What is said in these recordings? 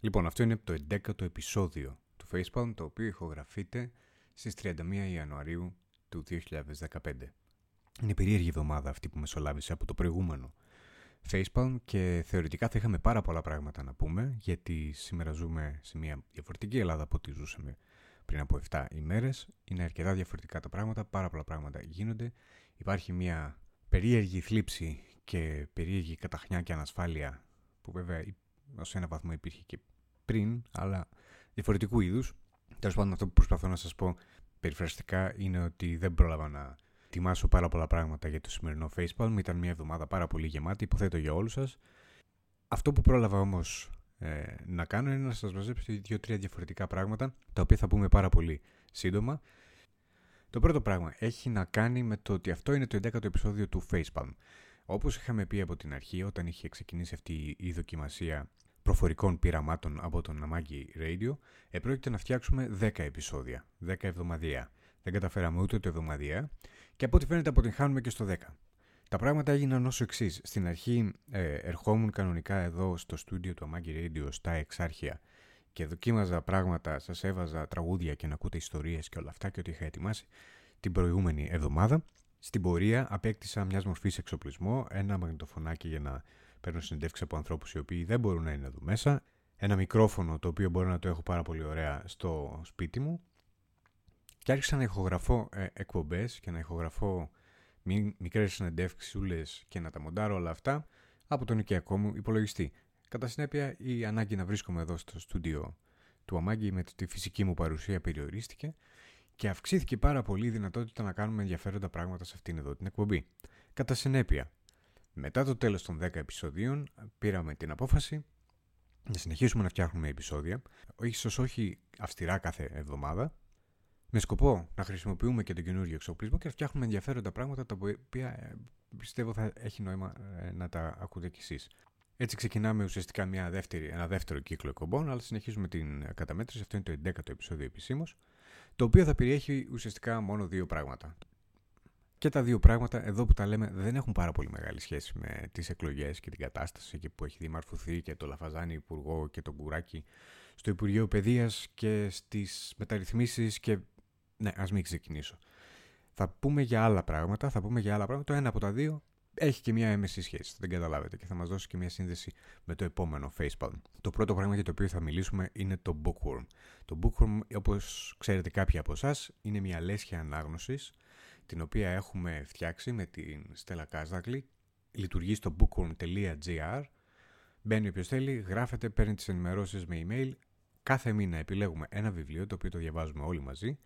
Λοιπόν, αυτό είναι το 11ο επεισόδιο του Facepalm, το οποίο ηχογραφείται στις 31 Ιανουαρίου του 2015. Είναι περίεργη εβδομάδα αυτή που μεσολάβησε από το προηγούμενο Facepalm και θεωρητικά θα είχαμε πάρα πολλά πράγματα να πούμε, γιατί σήμερα ζούμε σε μια διαφορετική Ελλάδα από ό,τι ζούσαμε πριν από 7 ημέρες. Είναι αρκετά διαφορετικά τα πράγματα, πάρα πολλά πράγματα γίνονται. Υπάρχει μια περίεργη θλίψη και περίεργη καταχνιά και ανασφάλεια που βέβαια ω ένα βαθμό υπήρχε και πριν, αλλά διαφορετικού είδους. Τέλος πάντων, αυτό που προσπαθώ να σας πω περιφραστικά είναι ότι δεν πρόλαβα να ετοιμάσω πάρα πολλά πράγματα για το σημερινό Facepalm. Ήταν μια εβδομάδα πάρα πολύ γεμάτη, υποθέτω για όλους σας. Αυτό που πρόλαβα όμως ε, να κάνω είναι να σας μαζέψω δύο-τρία διαφορετικά πράγματα, τα οποία θα πούμε πάρα πολύ σύντομα. Το πρώτο πράγμα έχει να κάνει με το ότι αυτό είναι το 11ο επεισόδιο του Facepalm. Όπως είχαμε πει από την αρχή, όταν είχε ξεκινήσει αυτή η δοκιμασία προφορικών πειραμάτων από τον Amagi Radio, επρόκειται να φτιάξουμε 10 επεισόδια, 10 εβδομαδιαία. Δεν καταφέραμε ούτε το εβδομαδιαία και από ό,τι φαίνεται αποτυγχάνουμε και στο 10. Τα πράγματα έγιναν όσο εξής. Στην αρχή ε, ερχόμουν κανονικά εδώ στο στούντιο του Amagi Radio στα εξάρχεια και δοκίμαζα πράγματα, σας έβαζα τραγούδια και να ακούτε ιστορίες και όλα αυτά και ό,τι είχα ετοιμάσει την προηγούμενη εβδομάδα. Στην πορεία απέκτησα μιας μορφής εξοπλισμό, ένα μαγνητοφωνάκι για να παίρνω συνεντεύξεις από ανθρώπους οι οποίοι δεν μπορούν να είναι εδώ μέσα, ένα μικρόφωνο το οποίο μπορώ να το έχω πάρα πολύ ωραία στο σπίτι μου και άρχισα να ηχογραφώ ε, εκπομπές και να ηχογραφώ μικρές συνεντεύξεις και να τα μοντάρω όλα αυτά από τον οικιακό μου υπολογιστή. Κατά συνέπεια, η ανάγκη να βρίσκομαι εδώ στο στούντιο του Αμάγκη με τη φυσική μου παρουσία περιορίστηκε και αυξήθηκε πάρα πολύ η δυνατότητα να κάνουμε ενδιαφέροντα πράγματα σε αυτήν εδώ την εκπομπή. Κατά συνέπεια, μετά το τέλος των 10 επεισοδίων πήραμε την απόφαση να συνεχίσουμε να φτιάχνουμε επεισόδια, ίσως όχι αυστηρά κάθε εβδομάδα, με σκοπό να χρησιμοποιούμε και τον καινούριο εξοπλισμό και να φτιάχνουμε ενδιαφέροντα πράγματα τα οποία ε, πιστεύω θα έχει νόημα ε, να τα ακούτε κι εσείς. Έτσι ξεκινάμε ουσιαστικά μια δεύτερη, ένα δεύτερο κύκλο εκπομπών, αλλά συνεχίζουμε την καταμέτρηση. Αυτό είναι το 11ο επεισόδιο επισήμως, το οποίο θα περιέχει ουσιαστικά μόνο δύο πράγματα. Και τα δύο πράγματα, εδώ που τα λέμε, δεν έχουν πάρα πολύ μεγάλη σχέση με τις εκλογές και την κατάσταση εκεί που έχει δημαρφωθεί και το Λαφαζάνι Υπουργό και τον Κουράκι στο Υπουργείο Παιδείας και στις μεταρρυθμίσεις. Και ναι, ας μην ξεκινήσω. Θα πούμε για άλλα πράγματα, θα πούμε για άλλα πράγματα. Το ένα από τα δύο έχει και μια έμεση σχέση, θα την καταλάβετε και θα μας δώσει και μια σύνδεση με το επόμενο Facepalm. Το πρώτο πράγμα για το οποίο θα μιλήσουμε είναι το Bookworm. Το Bookworm, όπως ξέρετε κάποιοι από εσάς, είναι μια λέσχια ανάγνωσης, την οποία έχουμε φτιάξει με την Στέλλα Κάζδακλη. Λειτουργεί στο bookworm.gr. Μπαίνει όποιος θέλει, γράφεται, παίρνει τις ενημερώσεις με email. Κάθε μήνα επιλέγουμε ένα βιβλίο, το οποίο το διαβάζουμε όλοι μαζί.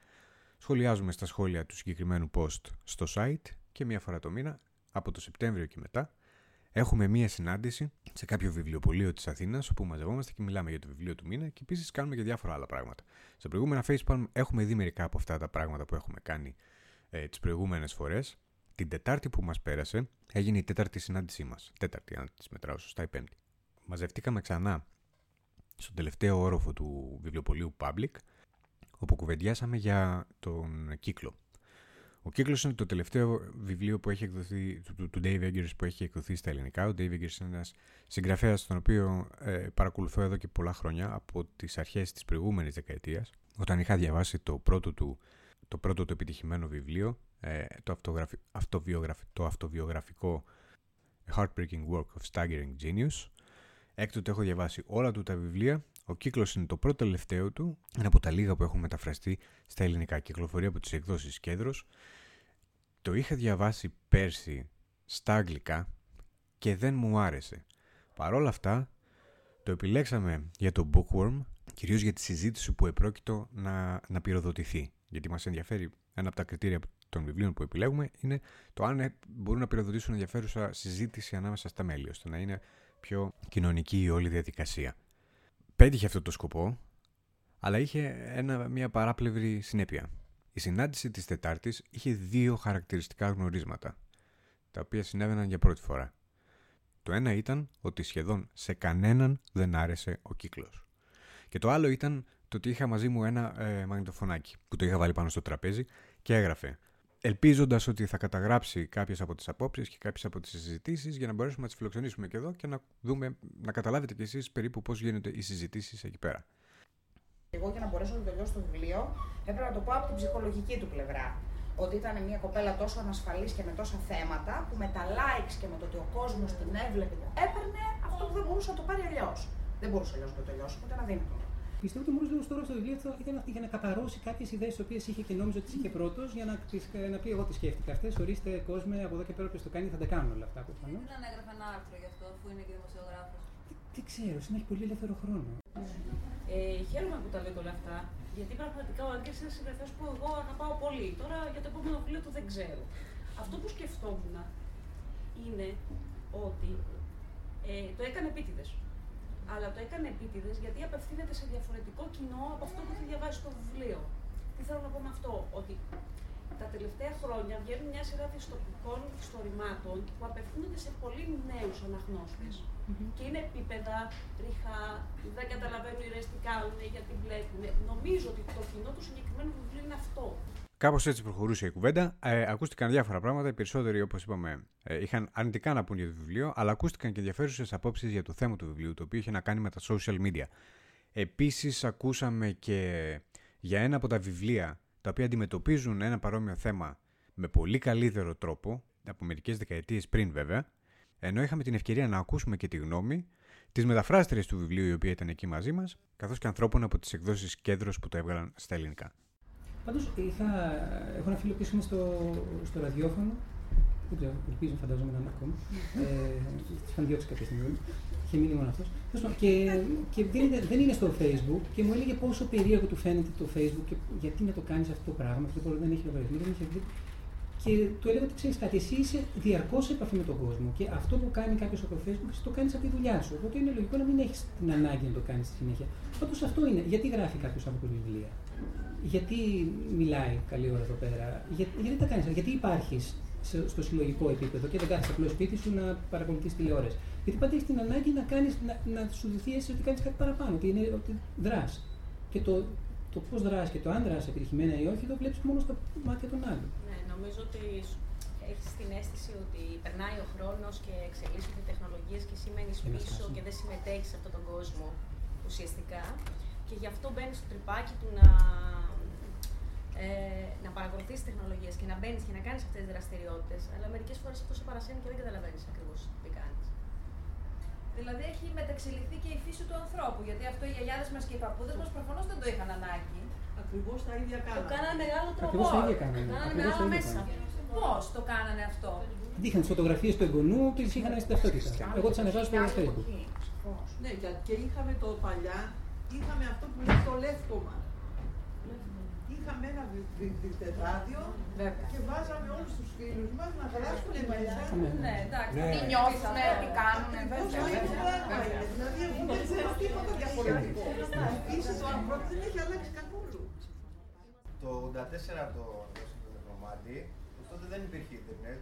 Σχολιάζουμε στα σχόλια του συγκεκριμένου post στο site και μία φορά το μήνα από το Σεπτέμβριο και μετά, έχουμε μία συνάντηση σε κάποιο βιβλιοπωλείο της Αθήνας, όπου μαζευόμαστε και μιλάμε για το βιβλίο του μήνα και επίσης κάνουμε και διάφορα άλλα πράγματα. Σε προηγούμενα Facepalm έχουμε δει μερικά από αυτά τα πράγματα που έχουμε κάνει ε, τις προηγούμενες φορές. Την Τετάρτη που μας πέρασε έγινε η τέταρτη συνάντησή μας. Τέταρτη, αν τη μετράω σωστά, η Πέμπτη. Μαζευτήκαμε ξανά στο τελευταίο όροφο του βιβλιοπωλείου Public, όπου κουβεντιάσαμε για τον κύκλο ο κύκλος είναι το τελευταίο βιβλίο που έχει εκδοθεί, του, του Dave Eggers που έχει εκδοθεί στα ελληνικά. Ο Dave Eggers είναι ένας συγγραφέας τον οποίο ε, παρακολουθώ εδώ και πολλά χρόνια από τις αρχές της προηγούμενης δεκαετίας, όταν είχα διαβάσει το πρώτο του, το πρώτο του επιτυχημένο βιβλίο, ε, το, αυτοβιογραφ, το αυτοβιογραφικό Heartbreaking Work of Staggering Genius. Έκτοτε έχω διαβάσει όλα του τα βιβλία. Ο κύκλος είναι το πρώτο τελευταίο του. Είναι από τα λίγα που έχουν μεταφραστεί στα ελληνικά. Κυκλοφορεί από τις εκδόσεις Κέντρος. Το είχα διαβάσει πέρσι στα αγγλικά και δεν μου άρεσε. Παρ' όλα αυτά, το επιλέξαμε για το Bookworm, κυρίως για τη συζήτηση που επρόκειτο να, να πυροδοτηθεί. Γιατί μας ενδιαφέρει ένα από τα κριτήρια των βιβλίων που επιλέγουμε είναι το αν μπορούν να πυροδοτήσουν ενδιαφέρουσα συζήτηση ανάμεσα στα μέλη, ώστε να είναι πιο κοινωνική η όλη διαδικασία. Πέτυχε αυτό το σκοπό, αλλά είχε ένα, μια παράπλευρη συνέπεια. Η συνάντηση της Τετάρτης είχε δύο χαρακτηριστικά γνωρίσματα, τα οποία συνέβαιναν για πρώτη φορά. Το ένα ήταν ότι σχεδόν σε κανέναν δεν άρεσε ο κύκλος. Και το άλλο ήταν το ότι είχα μαζί μου ένα ε, μαγνητοφωνάκι που το είχα βάλει πάνω στο τραπέζι και έγραφε ελπίζοντας ότι θα καταγράψει κάποιες από τις απόψεις και κάποιες από τις συζητήσεις για να μπορέσουμε να τις φιλοξενήσουμε και εδώ και να, δούμε, να καταλάβετε κι εσείς περίπου πώς γίνονται οι συζητήσεις εκεί πέρα. Εγώ για να μπορέσω να τελειώσω το βιβλίο έπρεπε να το πω από την ψυχολογική του πλευρά. Ότι ήταν μια κοπέλα τόσο ανασφαλής και με τόσα θέματα που με τα likes και με το ότι ο κόσμος την έβλεπε έπαιρνε αυτό που δεν μπορούσε να το πάρει αλλιώς. Δεν μπορούσε αλλιώς να το τελειώσει, οπότε είναι αδύνατο. Πιστεύω ότι ο Μούριο τώρα στο βιβλίο ήταν για να καταρρώσει κάποιες ιδέες τις οποίες είχε και νόμιζε ότι τις είχε πρώτος, για να, τις, να πει: Εγώ τις σκέφτηκα αυτές. Ορίστε, κόσμο, από εδώ και πέρα όποιος το κάνει θα τα κάνουν όλα αυτά προφανώ. Δεν έγραφε ένα άρθρο γι' αυτό, αφού είναι και δημοσιογράφος. Δεν ξέρω, να έχει πολύ ελεύθερο χρόνο. Ε, χαίρομαι που τα λέτε όλα αυτά, γιατί πραγματικά ο Άγγελ είναι συγγραφέα που εγώ αγαπάω πολύ. Τώρα για το επόμενο βιβλίο του δεν ξέρω. Αυτό που σκεφτόμουν είναι ότι ε, το έκανε επίτηδες αλλά το έκανε επίτηδες γιατί απευθύνεται σε διαφορετικό κοινό από αυτό που έχει διαβάσει στο βιβλίο. Τι θέλω να πω με αυτό, ότι τα τελευταία χρόνια βγαίνουν μια σειρά δυστοπικών ιστορημάτων που απευθύνονται σε πολύ νέους αναγνώστες. Mm-hmm. Και είναι επίπεδα, τριχά, δεν καταλαβαίνουν οι τι κάνουν, γιατί βλέπουν. Νομίζω ότι το κοινό του συγκεκριμένου βιβλίου είναι αυτό. Κάπως έτσι προχωρούσε η κουβέντα. Ε, ακούστηκαν διάφορα πράγματα. Οι περισσότεροι, όπως είπαμε, ε, είχαν αρνητικά να πούν για το βιβλίο, αλλά ακούστηκαν και ενδιαφέρουσες απόψεις για το θέμα του βιβλίου, το οποίο είχε να κάνει με τα social media. Επίσης, ακούσαμε και για ένα από τα βιβλία τα οποία αντιμετωπίζουν ένα παρόμοιο θέμα με πολύ καλύτερο τρόπο, από μερικές δεκαετίες πριν βέβαια, ενώ είχαμε την ευκαιρία να ακούσουμε και τη γνώμη της μεταφράστριας του βιβλίου, η οποία ήταν εκεί μαζί μας, καθώς και ανθρώπων από τις εκδόσεις Κέντρος που το έβγαλαν στα ελληνικά. Πάντως έχω ένα φίλο που είναι στο, στο ραδιόφωνο. Δεν ξέρω, ελπίζω, φαντάζομαι να είναι ακόμα. ε, Τι είχαν διώξει κάποια στιγμή. Είχε μείνει μόνο αυτός. Και, και δεν, είναι, δεν είναι στο Facebook και μου έλεγε πόσο περίεργο του φαίνεται το Facebook και γιατί να το κάνεις αυτό το πράγμα. Αυτό δεν έχει λογαριασμό, δεν έχει δει. Και του έλεγα ότι ξέρεις κάτι, εσύ είσαι διαρκώς σε επαφή με τον κόσμο. Και αυτό που κάνει κάποιος από το Facebook, το κάνεις από τη δουλειά σου. Οπότε είναι λογικό να μην έχεις την ανάγκη να το κάνεις στη συνέχεια. Πάντως αυτό είναι. Γιατί γράφει κάποιος από τη βιβλία γιατί μιλάει καλή ώρα εδώ πέρα, για, γιατί τα κάνεις, γιατί υπάρχεις στο συλλογικό επίπεδο και δεν κάθεσαι απλώς σπίτι σου να παρακολουθείς τηλεόραση. Γιατί πάντα έχεις την ανάγκη να, κάνεις, να, να σου δοθεί αίσθηση ότι κάνεις κάτι παραπάνω, ότι, είναι, ότι δράς. Και το, το πώς δράσει και το αν δράσει επιτυχημένα ή όχι, το βλέπεις μόνο στα μάτια των άλλων. Ναι, νομίζω ότι έχεις την αίσθηση ότι περνάει ο χρόνος και εξελίσσονται οι τεχνολογίες και εσύ μένει πίσω και δεν συμμετέχεις σε αυτόν τον κόσμο ουσιαστικά. Και γι' αυτό μπαίνεις στο τρυπάκι του να ε, να παρακολουθείς τι τεχνολογίες και να μπαίνεις και να κάνεις αυτές τις δραστηριότητες, αλλά μερικές φορές αυτό σε παρασένει και δεν καταλαβαίνεις ακριβώς τι κάνεις. Δηλαδή έχει μεταξελιχθεί και η φύση του ανθρώπου. Γιατί αυτό οι γιαγιάδες μας και οι παππούδες μας προφανώς δεν το είχαν ανάγκη. Ακριβώς τα ίδια κάνανε. Το κάνανε μεγάλο τρόπο. Ακριβώς τα ίδια κάνανε. Το κάνανε μεγάλο μέσα. Πώς το κάνανε αυτό; Είχαν τις φωτογραφίες του εγγονού και τις είχαν στην ταυτότητα. Εγώ τις ανεβάζω στο Facebook. Ναι, και είχαμε το παλιά, είχαμε αυτό που λέει το λεύκομα είχαμε ένα τετράδιο και βάζαμε όλους τους φίλους μας να γράψουν μέσα. Ναι, εντάξει. Τι νιώθουν, τι κάνουν, βέβαια. Δηλαδή, εγώ δεν ξέρω τίποτα διαφορετικό. Η φύση του ανθρώπου δεν έχει αλλάξει καθόλου. Το 84 το δώσαμε το διπλωμάτι, τότε δεν υπήρχε ίντερνετ.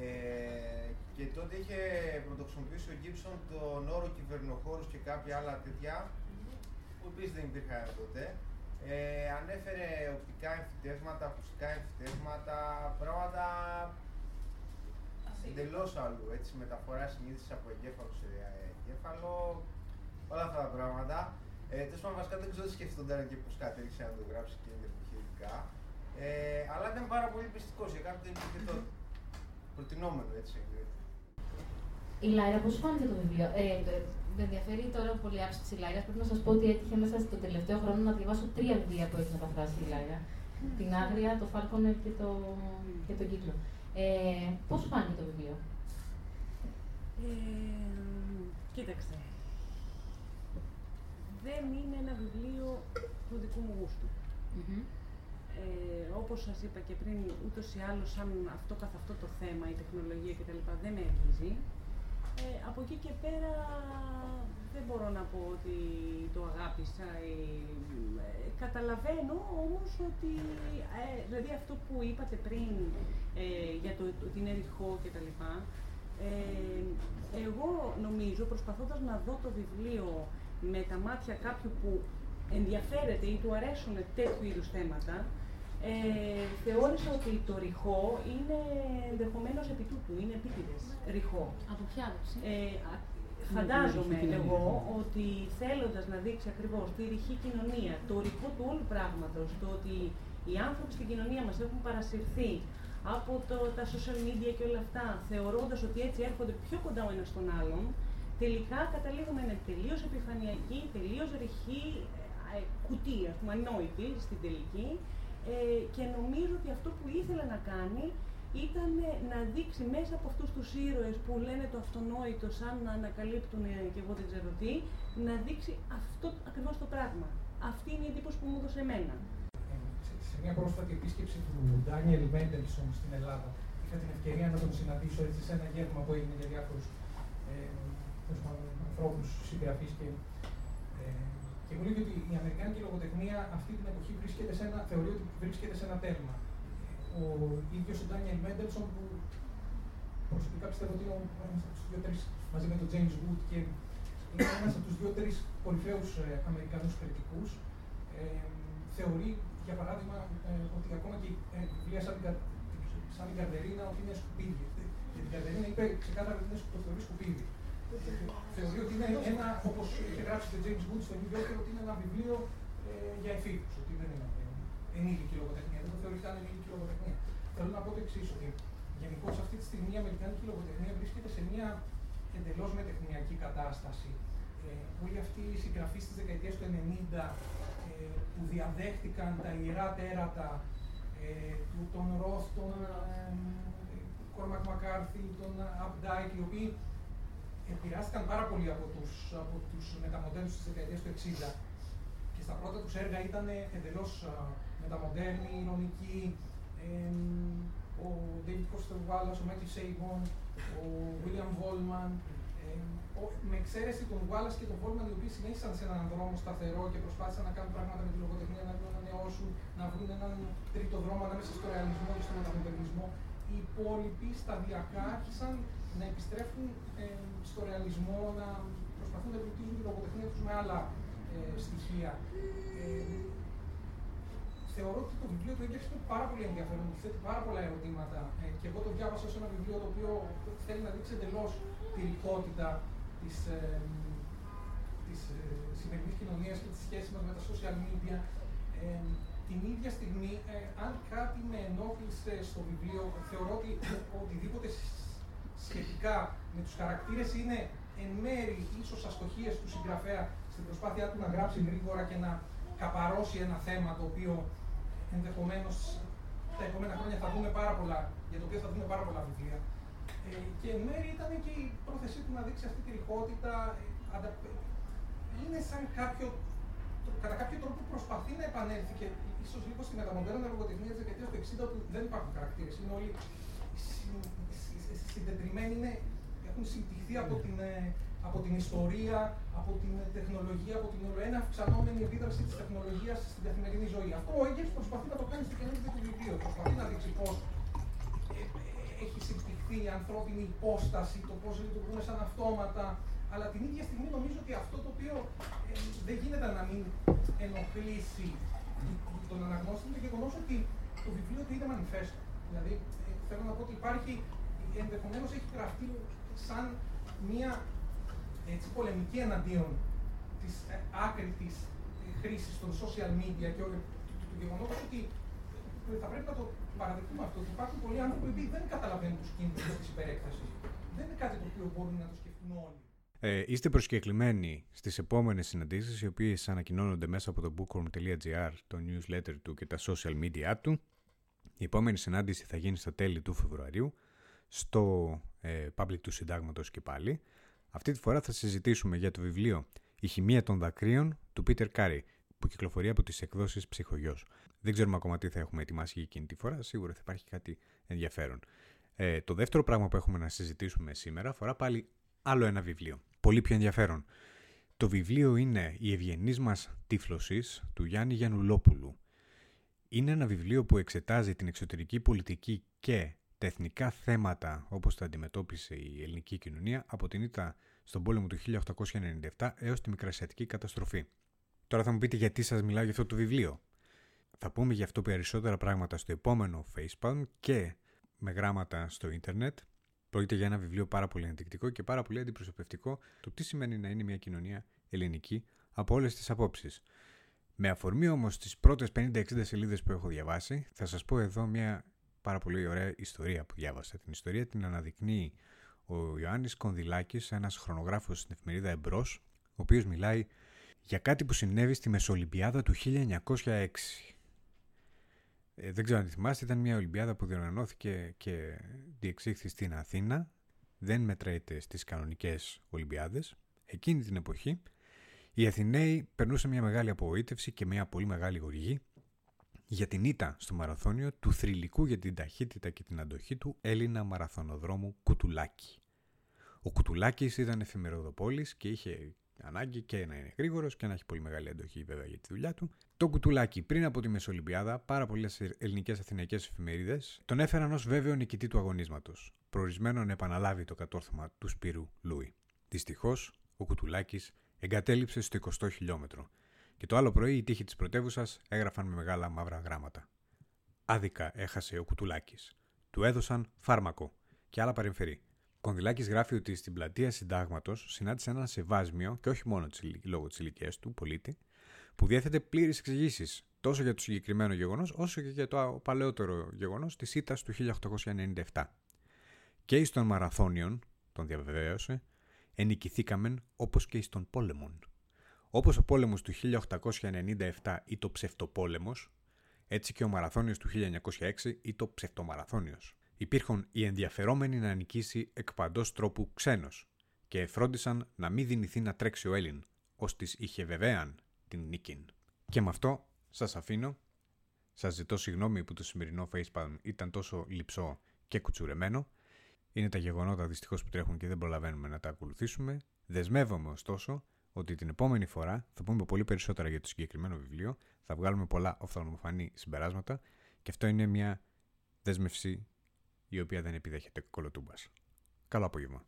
Ε, και τότε είχε πρωτοχρησιμοποιήσει ο Gibson τον όρο κυβερνοχώρους και κάποια άλλα τέτοια, που επίση δεν υπήρχαν τότε. Ε, ανέφερε οπτικά εμφυτεύματα, ακουστικά εμφυτεύματα, πράγματα εντελώς αλλού. Έτσι, μεταφορά συνείδησης από εγκέφαλο σε εγκέφαλο, όλα αυτά τα πράγματα. Ε, Τέλος πάντων, βασικά δεν ξέρω τι σκεφτόταν και πώ κατέληξε να το γράψει και είναι επιχειρηματικά. Ε, αλλά ήταν πάρα πολύ πιστικός για κάποιον υπήρχε το προτινόμενο έτσι. Η Λάιρα, πώς φάνηκε το βιβλίο; Ε, με ενδιαφέρει τώρα πολύ άψη της Λάιρας. Πρέπει να σας πω ότι έτυχε μέσα στο τελευταίο χρόνο να διαβάσω τρία βιβλία που έχει μεταφράσει η Λάιρα. Την Άγρια, το Φάλκονερ και το, και το Κύκλο. Ε, Πώς φάνηκε το βιβλίο, ε, Κοίταξε. Δεν είναι ένα βιβλίο του δικού μου γούστου. Mm-hmm. Ε, όπως σας είπα και πριν, ούτως ή άλλως σαν αυτό καθ' αυτό το θέμα, η τεχνολογία κτλ. δεν με αγγίζει. Ε, από εκεί και πέρα δεν μπορώ να πω ότι το αγάπησα. Ε, καταλαβαίνω όμως ότι, ε, δηλαδή αυτό που είπατε πριν ε, για το ότι είναι ρηχό και τα λοιπά, ε, εγώ νομίζω προσπαθώντας να δω το βιβλίο με τα μάτια κάποιου που ενδιαφέρεται ή του αρέσουν τέτοιου είδους θέματα, ε, θεώρησα ότι το ρηχό είναι ενδεχομένως επί τούτου, είναι επίτηδες ρηχό. Από ποια άποψη; Ε, φαντάζομαι εγώ ότι θέλοντας να δείξει ακριβώς τη ρηχή κοινωνία, το ρηχό του όλου πράγματος, το ότι οι άνθρωποι στην κοινωνία μας έχουν παρασυρθεί από το, τα social media και όλα αυτά, θεωρώντας ότι έτσι έρχονται πιο κοντά ο ένας στον άλλον, τελικά καταλήγουμε με τελείως επιφανειακή, τελείως ρηχή ε, κουτί, ας πούμε, ανόητη στην τελική. Ε, και νομίζω ότι αυτό που ήθελε να κάνει ήταν να δείξει μέσα από αυτούς τους ήρωες που λένε το αυτονόητο σαν να ανακαλύπτουν και εγώ δεν ξέρω τι, να δείξει αυτό ακριβώς το πράγμα. Αυτή είναι η εντύπωση που μου έδωσε εμένα. Σε μια πρόσφατη επίσκεψη του Ντάνιελ Μέντελσον στην Ελλάδα, είχα την ευκαιρία να τον συναντήσω έτσι σε ένα γεύμα που έγινε για διάφορους ε, ανθρώπους, συγγραφείς και ε, και μου λέει ότι η Αμερικάνικη λογοτεχνία αυτή την εποχή βρίσκεται σε ένα, θεωρεί ότι βρίσκεται σε ένα τέρμα. Ο ίδιος ο Ντάνιελ Μέντελσον, που προσωπικά πιστεύω ότι είναι ένας από τους δύο-τρεις μαζί με τον James Wood και είναι ένας από τους δύο-τρεις κορυφαίους ε, Αμερικανούς κριτικούς, ε, θεωρεί για παράδειγμα ε, ότι ακόμα και ε, βιβλία σαν, σαν την Καρδερίνα ότι είναι σκουπίδι. Για την Καρδερίνα είπε ξεκάθαρα ότι είναι σκουπίδι θεωρεί ότι είναι ένα, όπως είχε γράψει και ο James Wood στο New Yorker, ότι είναι ένα βιβλίο ε, για εφήβους. Ότι δεν είναι ενήλικη λογοτεχνία. Δεν το θεωρεί καν ενήλικη λογοτεχνία. Θέλω να πω το εξής, ότι γενικώ αυτή τη στιγμή η Αμερικάνικη λογοτεχνία βρίσκεται σε μια εντελώς μεταιχμιακή κατάσταση. Ε, όλοι αυτοί οι συγγραφείς της δεκαετίας του 90 ε, που διαδέχτηκαν τα ιερά τέρατα ε, του, τον Ροθ, τον Κόρμακ Μακάρθι, τον Άπνταϊκ, οι οποίοι επηρεάστηκαν πάρα πολύ από τους, από τους μεταμοντέρνους της δεκαετίας του 60 και στα πρώτα τους έργα ήταν εντελώς μεταμοντέρνοι, ειρωνικοί, ε, ο David Foster Wallace, ο Matthew Sabon, ο William Volman, με εξαίρεση τον Wallace και τον Volman, οι οποίοι συνέχισαν σε έναν δρόμο σταθερό και προσπάθησαν να κάνουν πράγματα με τη λογοτεχνία, να την ανανεώσουν, να βρουν έναν τρίτο δρόμο ανάμεσα στο ρεαλισμό και στο μεταμοντερνισμό. Οι υπόλοιποι σταδιακά άρχισαν να επιστρέφουν ε, στο ρεαλισμό, να προσπαθούν να εμπλουτίζουν τη λογοτεχνία τους με άλλα ε, στοιχεία. Ε, θεωρώ ότι το βιβλίο του Έγκερς είναι πάρα πολύ ενδιαφέρον, μου θέτει πάρα πολλά ερωτήματα ε, και εγώ το διάβασα σε ένα βιβλίο το οποίο θέλει να δείξει εντελώς τη ρηχότητα της, ε, της ε, σημερινής κοινωνίας και της σχέσης μας με τα social media. Ε, την ίδια στιγμή, ε, αν κάτι με ενόχλησε στο βιβλίο, θεωρώ ότι οτιδήποτε σχετικά με τους χαρακτήρες είναι εν μέρη ίσως αστοχίες του συγγραφέα στην προσπάθειά του να γράψει γρήγορα και να καπαρώσει ένα θέμα το οποίο ενδεχομένως τα επόμενα χρόνια θα δούμε πάρα πολλά, για το οποίο θα δούμε πάρα πολλά βιβλία. Ε, και εν μέρη ήταν και η πρόθεσή του να δείξει αυτή τη ρηχότητα. Ε, είναι σαν κάποιο, κατά κάποιο τρόπο προσπαθεί να επανέλθει και ίσως λίγο στη μεταμοντέρνα λογοτεχνία της δεκαετίας του 60 που δεν υπάρχουν χαρακτήρες. Είναι όλοι συντετριμένοι είναι, έχουν συμπτυχθεί από την, ε, από την ιστορία, από την τεχνολογία, από την ολοένα αυξανόμενη επίδραση της τεχνολογίας στην καθημερινή ζωή. Αυτό ο Έγκερ προσπαθεί να το κάνει στο καινούργιο του βιβλίο. Προσπαθεί να δείξει πώς ε, ε, έχει συμπτυχθεί η ανθρώπινη υπόσταση, το πώς λειτουργούν σαν αυτόματα. Αλλά την ίδια στιγμή νομίζω ότι αυτό το οποίο δεν γίνεται να μην ενοχλήσει τον αναγνώστη είναι το γεγονός ότι το βιβλίο του είναι μανιφέστο. Δηλαδή, θέλω να πω ότι υπάρχει ενδεχομένως έχει γραφτεί σαν μια έτσι, πολεμική εναντίον της ε, άκρητη ε, χρήσης των social media και όλο του γεγονότος ότι ε, θα πρέπει να το παραδεχτούμε αυτό, ότι υπάρχουν πολλοί άνθρωποι που δεν καταλαβαίνουν τους κίνδυνους της υπερέκτασης. Δεν είναι κάτι το οποίο μπορούν να το σκεφτούν όλοι. Ε, είστε προσκεκλημένοι στις επόμενες συναντήσεις οι οποίες ανακοινώνονται μέσα από το bookworm.gr, το newsletter του και τα social media του. Η επόμενη συνάντηση θα γίνει στα τέλη του Φεβρουαρίου στο ε, Public του Συντάγματος και πάλι. Αυτή τη φορά θα συζητήσουμε για το βιβλίο «Η χημεία των δακρύων» του Πίτερ Κάρι, που κυκλοφορεί από τις εκδόσεις Ψυχογιός. Δεν ξέρουμε ακόμα τι θα έχουμε ετοιμάσει για εκείνη τη φορά, σίγουρα θα υπάρχει κάτι ενδιαφέρον. Ε, το δεύτερο πράγμα που έχουμε να συζητήσουμε σήμερα αφορά πάλι άλλο ένα βιβλίο. Πολύ πιο ενδιαφέρον. Το βιβλίο είναι «Η ευγενής μας τύφλωσης» του Γιάννη Γιαννουλόπουλου. Είναι ένα βιβλίο που εξετάζει την εξωτερική πολιτική και τα εθνικά θέματα όπως τα αντιμετώπισε η ελληνική κοινωνία από την ήττα στον πόλεμο του 1897 έως τη μικρασιατική καταστροφή. Τώρα θα μου πείτε γιατί σας μιλάω για αυτό το βιβλίο. Θα πούμε γι' αυτό περισσότερα πράγματα στο επόμενο Facepound και με γράμματα στο ίντερνετ. Πρόκειται για ένα βιβλίο πάρα πολύ ενδεικτικό και πάρα πολύ αντιπροσωπευτικό το τι σημαίνει να είναι μια κοινωνία ελληνική από όλες τις απόψεις. Με αφορμή όμως τις πρώτες 50-60 σελίδες που έχω διαβάσει, θα σας πω εδώ μια πάρα πολύ ωραία ιστορία που διάβασα. Την ιστορία την αναδεικνύει ο Ιωάννης Κονδυλάκης, ένας χρονογράφος στην εφημερίδα Εμπρός, ο οποίος μιλάει για κάτι που συνέβη στη Μεσολυμπιάδα του 1906. Ε, δεν ξέρω αν θυμάστε, ήταν μια Ολυμπιάδα που διοργανώθηκε και διεξήχθη στην Αθήνα. Δεν μετρέεται στις κανονικές Ολυμπιάδες. Εκείνη την εποχή οι Αθηναίοι περνούσαν μια μεγάλη απογοήτευση και μια πολύ μεγάλη οργή για την ήττα στο μαραθώνιο του θρηλυκού για την ταχύτητα και την αντοχή του Έλληνα μαραθωνοδρόμου Κουτουλάκη. Ο Κουτουλάκης ήταν εφημεροδοπόλης και είχε ανάγκη και να είναι γρήγορος και να έχει πολύ μεγάλη αντοχή βέβαια για τη δουλειά του. Το κουτουλάκι πριν από τη Μεσολυμπιάδα, πάρα πολλές ελληνικές αθηναϊκές εφημερίδες τον έφεραν ως βέβαιο νικητή του αγωνίσματος, προορισμένο να επαναλάβει το κατόρθωμα του Σπύρου Λούι. Δυστυχώς, ο Κουτουλάκης εγκατέλειψε στο 20 χιλιόμετρο και το άλλο πρωί οι τείχοι της πρωτεύουσας έγραφαν με μεγάλα μαύρα γράμματα. Άδικα έχασε ο Κουτουλάκης. Του έδωσαν φάρμακο και άλλα παρεμφερή. Κονδυλάκης γράφει ότι στην πλατεία Συντάγματος συνάντησε έναν σεβάσμιο και όχι μόνο λόγω της ηλικίας του πολίτη, που διέθετε πλήρε εξηγήσεις τόσο για το συγκεκριμένο γεγονός όσο και για το παλαιότερο γεγονός της ήττας του 1897. Και εις των μαραθώνιων, τον διαβεβαίωσε, ενικηθήκαμεν όπως και εις των πόλεμων. Όπως ο πόλεμος του 1897 ή το ψευτοπόλεμος, έτσι και ο μαραθώνιος του 1906 ή το ψευτομαραθώνιος υπήρχαν οι ενδιαφερόμενοι να νικήσει εκ παντός τρόπου ξένος και φρόντισαν να μην δυνηθεί να τρέξει ο Έλλην, ως τη είχε βεβαίαν την νίκην. Και με αυτό σας αφήνω. Σας ζητώ συγγνώμη που το σημερινό facepalm ήταν τόσο λυψό και κουτσουρεμένο. Είναι τα γεγονότα δυστυχώς που τρέχουν και δεν προλαβαίνουμε να τα ακολουθήσουμε. Δεσμεύομαι ωστόσο ότι την επόμενη φορά θα πούμε πολύ περισσότερα για το συγκεκριμένο βιβλίο, θα βγάλουμε πολλά οφθαλμοφανή συμπεράσματα και αυτό είναι μια δέσμευση η οποία δεν επιδέχεται κολοτούμπας. Καλό απόγευμα.